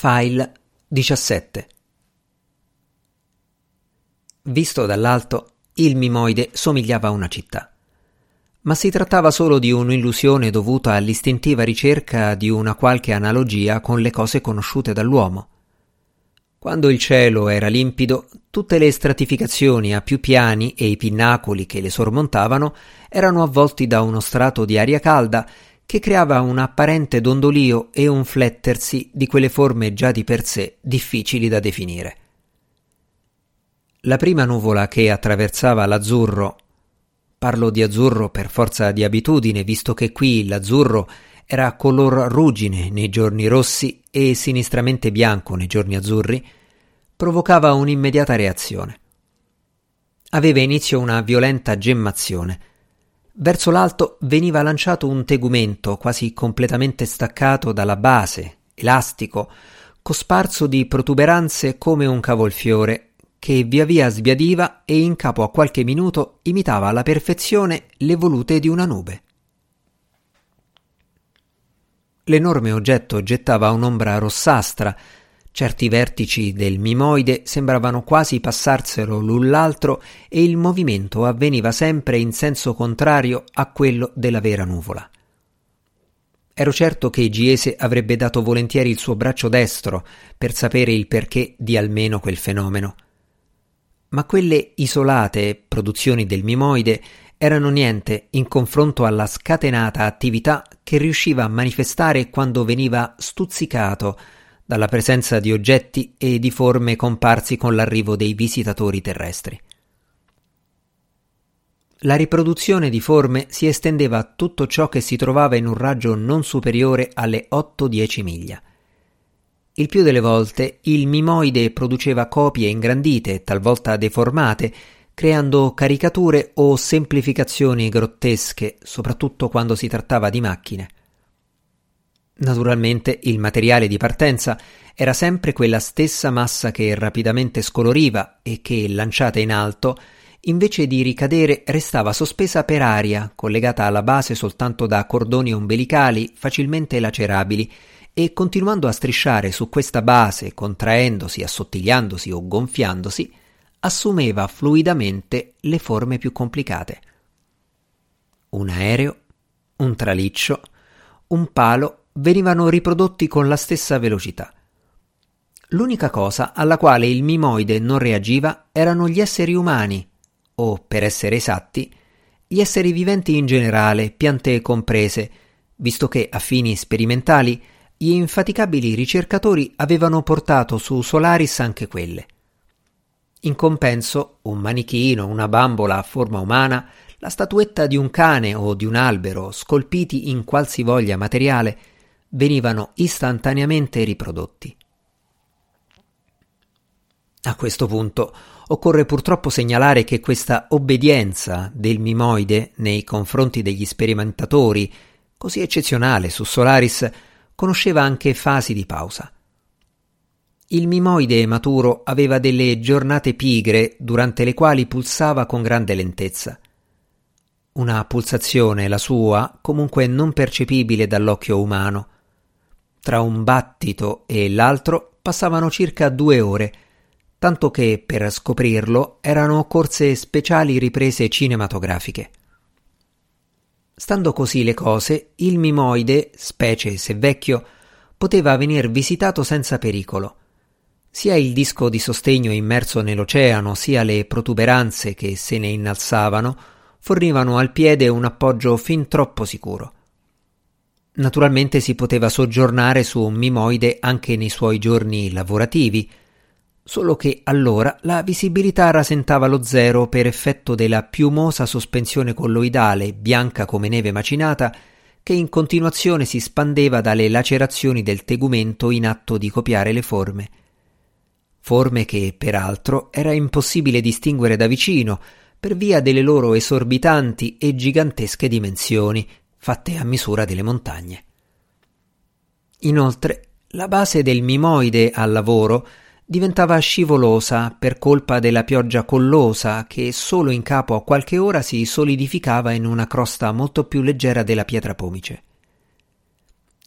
File 17 Visto dall'alto, il mimoide somigliava a una città. Ma si trattava solo di un'illusione dovuta all'istintiva ricerca di una qualche analogia con le cose conosciute dall'uomo. Quando il cielo era limpido, tutte le stratificazioni a più piani e i pinnacoli che le sormontavano erano avvolti da uno strato di aria calda che creava un apparente dondolio e un flettersi di quelle forme già di per sé difficili da definire. La prima nuvola che attraversava l'azzurro parlo di azzurro per forza di abitudine, visto che qui l'azzurro era color ruggine nei giorni rossi e sinistramente bianco nei giorni azzurri, provocava un'immediata reazione. Aveva inizio una violenta gemmazione, Verso l'alto veniva lanciato un tegumento quasi completamente staccato dalla base, elastico, cosparso di protuberanze come un cavolfiore, che via via sbiadiva e in capo a qualche minuto imitava alla perfezione le volute di una nube. L'enorme oggetto gettava un'ombra rossastra, Certi vertici del mimoide sembravano quasi passarselo l'un l'altro e il movimento avveniva sempre in senso contrario a quello della vera nuvola. Ero certo che Giese avrebbe dato volentieri il suo braccio destro per sapere il perché di almeno quel fenomeno. Ma quelle isolate produzioni del mimoide erano niente in confronto alla scatenata attività che riusciva a manifestare quando veniva stuzzicato dalla presenza di oggetti e di forme comparsi con l'arrivo dei visitatori terrestri. La riproduzione di forme si estendeva a tutto ciò che si trovava in un raggio non superiore alle 8-10 miglia. Il più delle volte il mimoide produceva copie ingrandite, talvolta deformate, creando caricature o semplificazioni grottesche, soprattutto quando si trattava di macchine. Naturalmente il materiale di partenza era sempre quella stessa massa che rapidamente scoloriva e che, lanciata in alto, invece di ricadere restava sospesa per aria, collegata alla base soltanto da cordoni ombelicali facilmente lacerabili, e continuando a strisciare su questa base, contraendosi, assottigliandosi o gonfiandosi, assumeva fluidamente le forme più complicate. Un aereo, un traliccio, un palo venivano riprodotti con la stessa velocità. L'unica cosa alla quale il mimoide non reagiva erano gli esseri umani, o, per essere esatti, gli esseri viventi in generale, piante comprese, visto che, a fini sperimentali, gli infaticabili ricercatori avevano portato su Solaris anche quelle. In compenso, un manichino, una bambola a forma umana, la statuetta di un cane o di un albero, scolpiti in qualsivoglia materiale, venivano istantaneamente riprodotti. A questo punto occorre purtroppo segnalare che questa obbedienza del mimoide nei confronti degli sperimentatori, così eccezionale su Solaris, conosceva anche fasi di pausa. Il mimoide maturo aveva delle giornate pigre durante le quali pulsava con grande lentezza. Una pulsazione, la sua, comunque non percepibile dall'occhio umano, tra un battito e l'altro passavano circa due ore, tanto che per scoprirlo erano occorse speciali riprese cinematografiche. Stando così le cose, il mimoide, specie se vecchio, poteva venir visitato senza pericolo. Sia il disco di sostegno immerso nell'oceano, sia le protuberanze che se ne innalzavano, fornivano al piede un appoggio fin troppo sicuro. Naturalmente si poteva soggiornare su un mimoide anche nei suoi giorni lavorativi, solo che allora la visibilità rasentava lo zero per effetto della piumosa sospensione colloidale, bianca come neve macinata, che in continuazione si spandeva dalle lacerazioni del tegumento in atto di copiare le forme. Forme che, peraltro, era impossibile distinguere da vicino, per via delle loro esorbitanti e gigantesche dimensioni, fatte a misura delle montagne. Inoltre, la base del mimoide al lavoro diventava scivolosa per colpa della pioggia collosa che solo in capo a qualche ora si solidificava in una crosta molto più leggera della pietra pomice.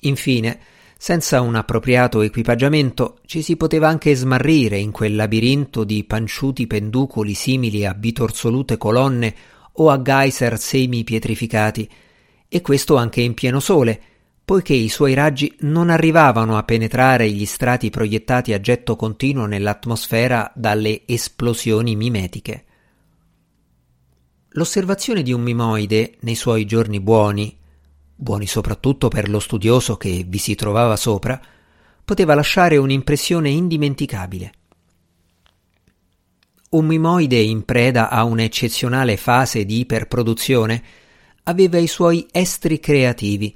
Infine, Senza un appropriato equipaggiamento ci si poteva anche smarrire in quel labirinto di panciuti penducoli simili a bitorsolute colonne o a geyser semi pietrificati, e questo anche in pieno sole, poiché i suoi raggi non arrivavano a penetrare gli strati proiettati a getto continuo nell'atmosfera dalle esplosioni mimetiche. L'osservazione di un mimoide nei suoi giorni buoni, buoni soprattutto per lo studioso che vi si trovava sopra, poteva lasciare un'impressione indimenticabile. Un mimoide in preda a un'eccezionale fase di iperproduzione aveva i suoi estri creativi,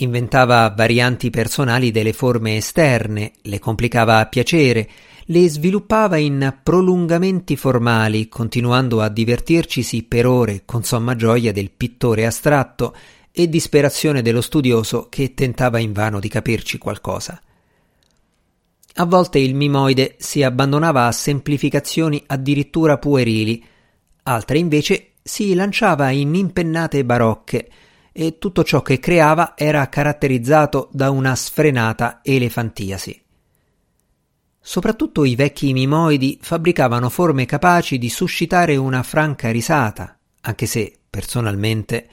Inventava varianti personali delle forme esterne, le complicava a piacere, le sviluppava in prolungamenti formali, continuando a divertircisi per ore con somma gioia del pittore astratto e disperazione dello studioso che tentava invano di capirci qualcosa. A volte il mimoide si abbandonava a semplificazioni addirittura puerili, altre invece si lanciava in impennate barocche, e tutto ciò che creava era caratterizzato da una sfrenata elefantiasi. Soprattutto i vecchi mimoidi fabbricavano forme capaci di suscitare una franca risata, anche se, personalmente,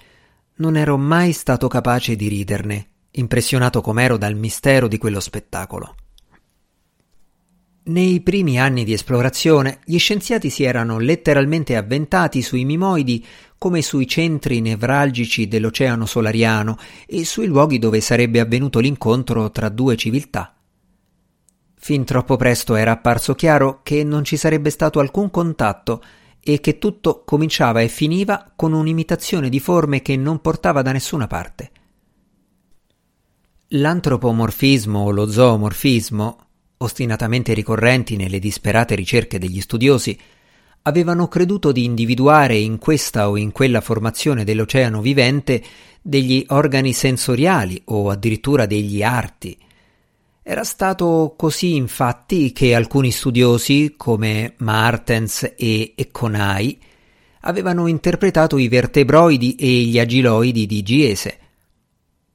non ero mai stato capace di riderne, impressionato com'ero dal mistero di quello spettacolo. Nei primi anni di esplorazione, gli scienziati si erano letteralmente avventati sui mimoidi come sui centri nevralgici dell'oceano solariano e sui luoghi dove sarebbe avvenuto l'incontro tra due civiltà. Fin troppo presto era apparso chiaro che non ci sarebbe stato alcun contatto e che tutto cominciava e finiva con un'imitazione di forme che non portava da nessuna parte. L'antropomorfismo o lo zoomorfismo ostinatamente ricorrenti nelle disperate ricerche degli studiosi, avevano creduto di individuare in questa o in quella formazione dell'oceano vivente degli organi sensoriali o addirittura degli arti. Era stato così infatti che alcuni studiosi, come Martens e Econai, avevano interpretato i vertebroidi e gli agiloidi di Giese,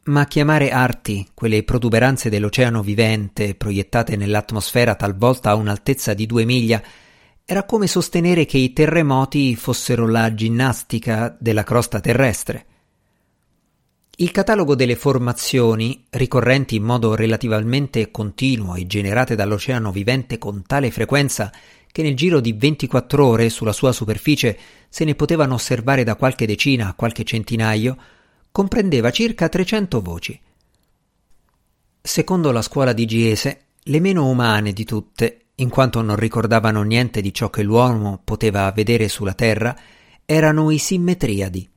ma chiamare arti quelle protuberanze dell'oceano vivente proiettate nell'atmosfera talvolta a un'altezza di due miglia era come sostenere che i terremoti fossero la ginnastica della crosta terrestre. Il catalogo delle formazioni, ricorrenti in modo relativamente continuo e generate dall'oceano vivente con tale frequenza che nel giro di 24 ore sulla sua superficie se ne potevano osservare da qualche decina a qualche centinaio, comprendeva circa 300 voci. Secondo la scuola di Giese, le meno umane di tutte, in quanto non ricordavano niente di ciò che l'uomo poteva vedere sulla Terra, erano i simmetriadi.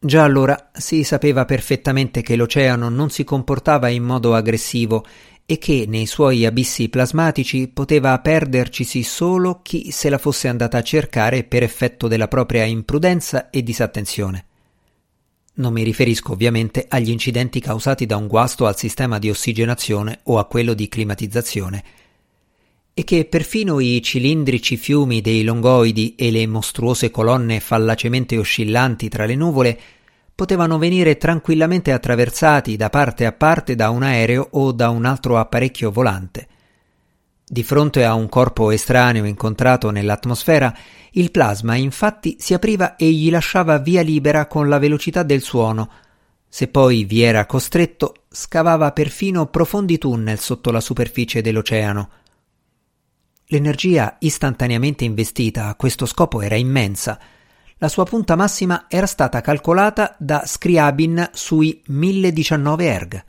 Già allora si sapeva perfettamente che l'oceano non si comportava in modo aggressivo e che nei suoi abissi plasmatici poteva perdercisi solo chi se la fosse andata a cercare per effetto della propria imprudenza e disattenzione. Non mi riferisco ovviamente agli incidenti causati da un guasto al sistema di ossigenazione o a quello di climatizzazione, e che perfino i cilindrici fiumi dei longoidi e le mostruose colonne fallacemente oscillanti tra le nuvole potevano venire tranquillamente attraversati da parte a parte da un aereo o da un altro apparecchio volante. Di fronte a un corpo estraneo incontrato nell'atmosfera, il plasma infatti si apriva e gli lasciava via libera con la velocità del suono. Se poi vi era costretto, scavava perfino profondi tunnel sotto la superficie dell'oceano. L'energia istantaneamente investita a questo scopo era immensa. La sua punta massima era stata calcolata da Scriabin sui 1019 erg.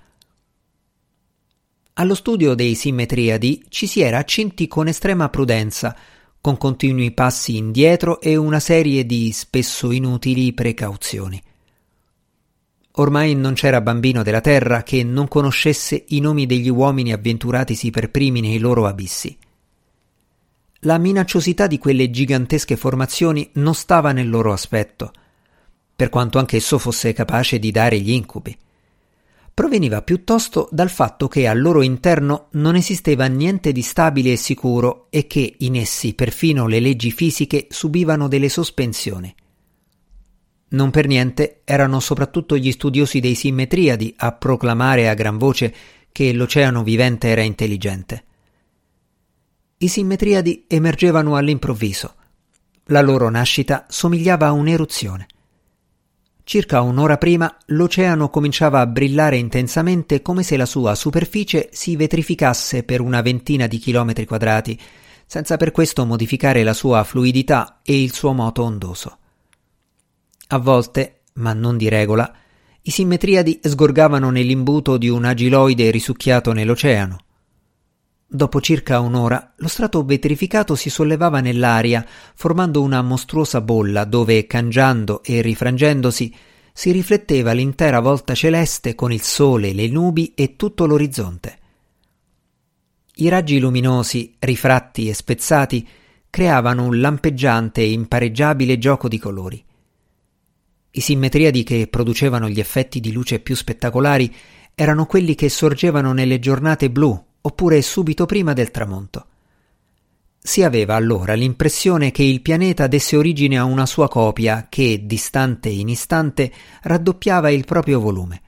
Allo studio dei simmetriadi ci si era accinti con estrema prudenza, con continui passi indietro e una serie di spesso inutili precauzioni. Ormai non c'era bambino della terra che non conoscesse i nomi degli uomini avventuratisi per primi nei loro abissi. La minacciosità di quelle gigantesche formazioni non stava nel loro aspetto, per quanto anch'esso fosse capace di dare gli incubi proveniva piuttosto dal fatto che al loro interno non esisteva niente di stabile e sicuro e che in essi perfino le leggi fisiche subivano delle sospensioni. Non per niente erano soprattutto gli studiosi dei simmetriadi a proclamare a gran voce che l'oceano vivente era intelligente. I simmetriadi emergevano all'improvviso. La loro nascita somigliava a un'eruzione. Circa un'ora prima l'oceano cominciava a brillare intensamente come se la sua superficie si vetrificasse per una ventina di chilometri quadrati, senza per questo modificare la sua fluidità e il suo moto ondoso. A volte, ma non di regola, i simmetriadi sgorgavano nell'imbuto di un agiloide risucchiato nell'oceano. Dopo circa un'ora lo strato vetrificato si sollevava nell'aria, formando una mostruosa bolla dove, cangiando e rifrangendosi, si rifletteva l'intera volta celeste con il sole, le nubi e tutto l'orizzonte. I raggi luminosi, rifratti e spezzati, creavano un lampeggiante e impareggiabile gioco di colori. I simmetriadi che producevano gli effetti di luce più spettacolari erano quelli che sorgevano nelle giornate blu oppure subito prima del tramonto. Si aveva allora l'impressione che il pianeta desse origine a una sua copia che, distante in istante, raddoppiava il proprio volume.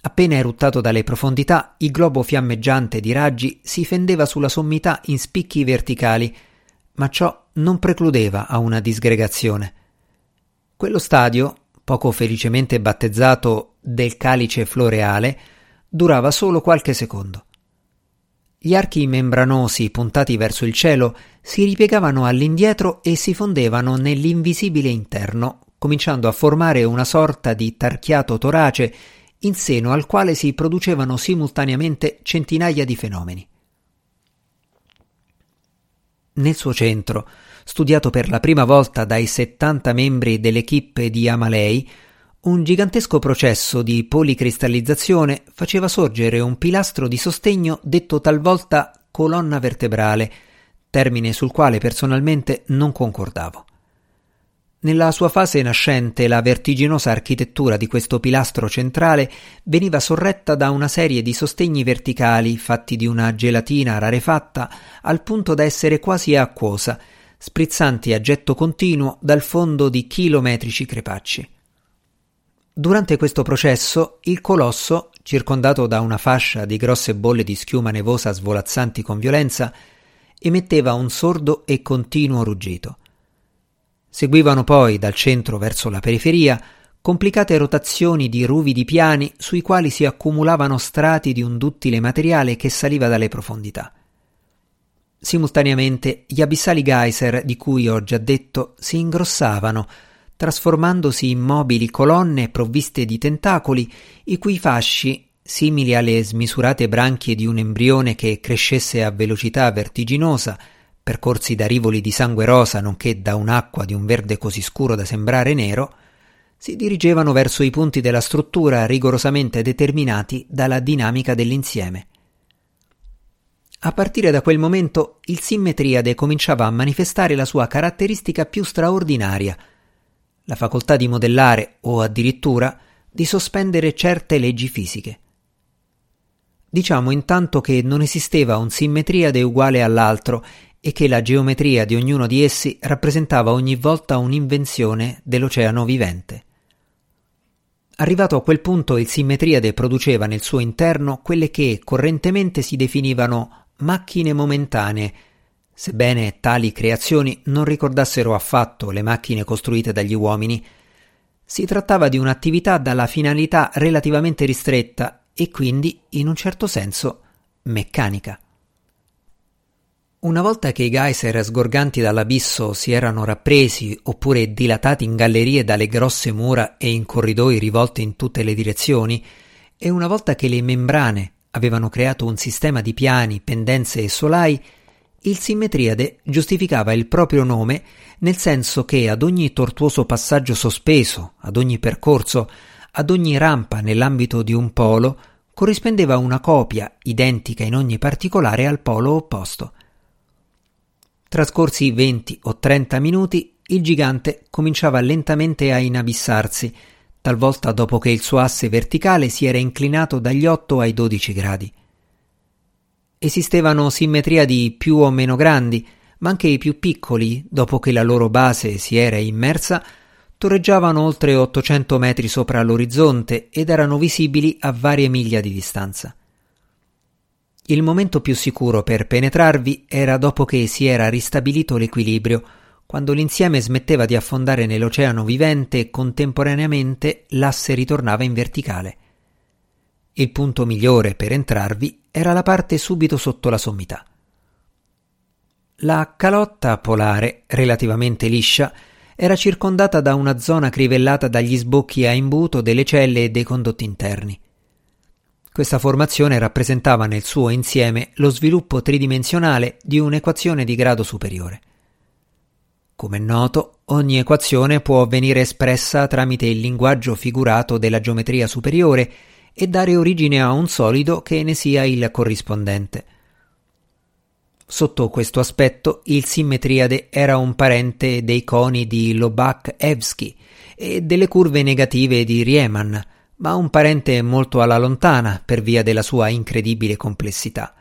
Appena eruttato dalle profondità, il globo fiammeggiante di raggi si fendeva sulla sommità in spicchi verticali, ma ciò non precludeva a una disgregazione. Quello stadio, poco felicemente battezzato del calice floreale, durava solo qualche secondo. Gli archi membranosi puntati verso il cielo si ripiegavano all'indietro e si fondevano nell'invisibile interno, cominciando a formare una sorta di tarchiato torace in seno al quale si producevano simultaneamente centinaia di fenomeni. Nel suo centro, studiato per la prima volta dai 70 membri dell'equipe di Amalei, un gigantesco processo di policristallizzazione faceva sorgere un pilastro di sostegno detto talvolta colonna vertebrale, termine sul quale personalmente non concordavo. Nella sua fase nascente la vertiginosa architettura di questo pilastro centrale veniva sorretta da una serie di sostegni verticali fatti di una gelatina rarefatta al punto da essere quasi acquosa sprizzanti a getto continuo dal fondo di chilometrici crepacci. Durante questo processo il colosso, circondato da una fascia di grosse bolle di schiuma nevosa svolazzanti con violenza, emetteva un sordo e continuo ruggito. Seguivano poi dal centro verso la periferia complicate rotazioni di ruvidi piani sui quali si accumulavano strati di un duttile materiale che saliva dalle profondità. Simultaneamente gli abissali geyser di cui ho già detto si ingrossavano, trasformandosi in mobili colonne provviste di tentacoli, i cui fasci, simili alle smisurate branchie di un embrione che crescesse a velocità vertiginosa, percorsi da rivoli di sangue rosa nonché da un'acqua di un verde così scuro da sembrare nero, si dirigevano verso i punti della struttura rigorosamente determinati dalla dinamica dell'insieme. A partire da quel momento il simmetriade cominciava a manifestare la sua caratteristica più straordinaria, la facoltà di modellare o addirittura di sospendere certe leggi fisiche. Diciamo intanto che non esisteva un simmetriade uguale all'altro e che la geometria di ognuno di essi rappresentava ogni volta un'invenzione dell'oceano vivente. Arrivato a quel punto il simmetriade produceva nel suo interno quelle che correntemente si definivano macchine momentanee, sebbene tali creazioni non ricordassero affatto le macchine costruite dagli uomini. Si trattava di un'attività dalla finalità relativamente ristretta e quindi, in un certo senso, meccanica. Una volta che i geyser sgorganti dall'abisso si erano rappresi oppure dilatati in gallerie dalle grosse mura e in corridoi rivolti in tutte le direzioni, e una volta che le membrane avevano creato un sistema di piani, pendenze e solai, il simmetriade giustificava il proprio nome nel senso che ad ogni tortuoso passaggio sospeso, ad ogni percorso, ad ogni rampa nell'ambito di un polo, corrispondeva una copia identica in ogni particolare al polo opposto. Trascorsi venti o trenta minuti, il gigante cominciava lentamente a inabissarsi, talvolta dopo che il suo asse verticale si era inclinato dagli 8 ai 12 gradi. Esistevano simmetriadi più o meno grandi, ma anche i più piccoli, dopo che la loro base si era immersa, torreggiavano oltre 800 metri sopra l'orizzonte ed erano visibili a varie miglia di distanza. Il momento più sicuro per penetrarvi era dopo che si era ristabilito l'equilibrio, quando l'insieme smetteva di affondare nell'oceano vivente e contemporaneamente l'asse ritornava in verticale. Il punto migliore per entrarvi era la parte subito sotto la sommità. La calotta polare, relativamente liscia, era circondata da una zona crivellata dagli sbocchi a imbuto delle celle e dei condotti interni. Questa formazione rappresentava nel suo insieme lo sviluppo tridimensionale di un'equazione di grado superiore. Come è noto, ogni equazione può venire espressa tramite il linguaggio figurato della geometria superiore e dare origine a un solido che ne sia il corrispondente. Sotto questo aspetto, il simmetriade era un parente dei coni di Lobach-Evsky e delle curve negative di Riemann, ma un parente molto alla lontana per via della sua incredibile complessità.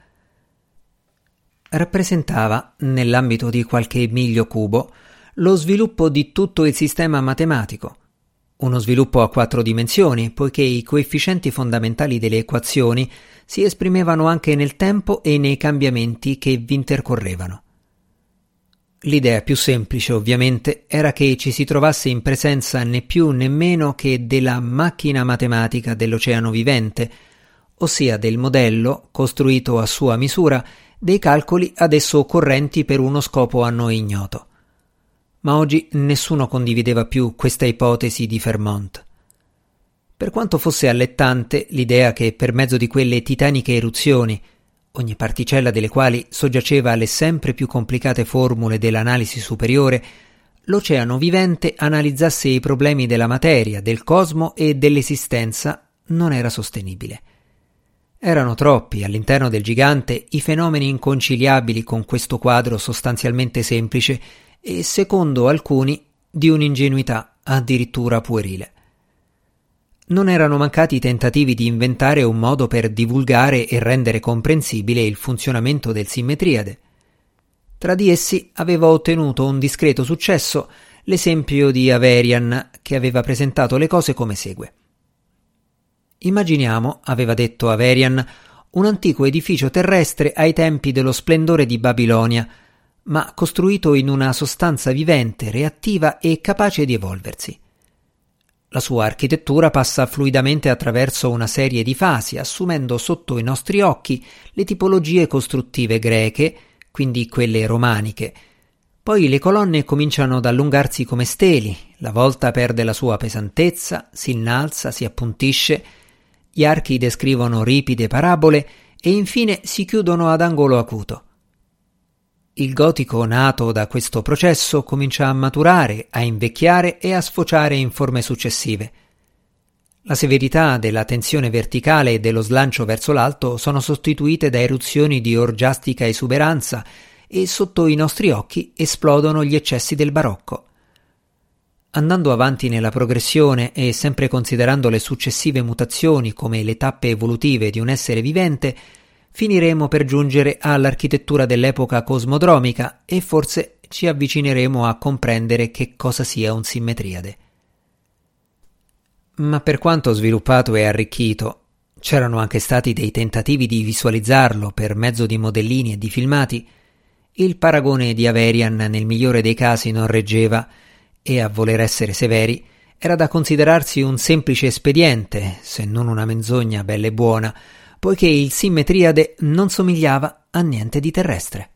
Rappresentava, nell'ambito di qualche miglio cubo, lo sviluppo di tutto il sistema matematico, uno sviluppo a quattro dimensioni, poiché i coefficienti fondamentali delle equazioni si esprimevano anche nel tempo e nei cambiamenti che vi intercorrevano. L'idea più semplice, ovviamente, era che ci si trovasse in presenza né più né meno che della macchina matematica dell'oceano vivente, ossia del modello, costruito a sua misura, dei calcoli ad esso occorrenti per uno scopo a noi ignoto. Ma oggi nessuno condivideva più questa ipotesi di Fermont. Per quanto fosse allettante l'idea che per mezzo di quelle titaniche eruzioni ogni particella delle quali soggiaceva alle sempre più complicate formule dell'analisi superiore, l'oceano vivente analizzasse i problemi della materia, del cosmo e dell'esistenza non era sostenibile. Erano troppi all'interno del gigante i fenomeni inconciliabili con questo quadro sostanzialmente semplice e, secondo alcuni, di un'ingenuità addirittura puerile non erano mancati i tentativi di inventare un modo per divulgare e rendere comprensibile il funzionamento del simmetriade. Tra di essi aveva ottenuto un discreto successo l'esempio di Averian, che aveva presentato le cose come segue. Immaginiamo, aveva detto Averian, un antico edificio terrestre ai tempi dello splendore di Babilonia, ma costruito in una sostanza vivente, reattiva e capace di evolversi. La sua architettura passa fluidamente attraverso una serie di fasi, assumendo sotto i nostri occhi le tipologie costruttive greche, quindi quelle romaniche. Poi le colonne cominciano ad allungarsi come steli, la volta perde la sua pesantezza, si innalza, si appuntisce, gli archi descrivono ripide parabole e infine si chiudono ad angolo acuto. Il gotico nato da questo processo comincia a maturare, a invecchiare e a sfociare in forme successive. La severità della tensione verticale e dello slancio verso l'alto sono sostituite da eruzioni di orgiastica esuberanza e sotto i nostri occhi esplodono gli eccessi del barocco. Andando avanti nella progressione e sempre considerando le successive mutazioni come le tappe evolutive di un essere vivente, finiremo per giungere all'architettura dell'epoca cosmodromica e forse ci avvicineremo a comprendere che cosa sia un simmetriade. Ma per quanto sviluppato e arricchito, c'erano anche stati dei tentativi di visualizzarlo per mezzo di modellini e di filmati, il paragone di Averian nel migliore dei casi non reggeva e, a voler essere severi, era da considerarsi un semplice espediente, se non una menzogna bella e buona, poiché il simmetriade non somigliava a niente di terrestre.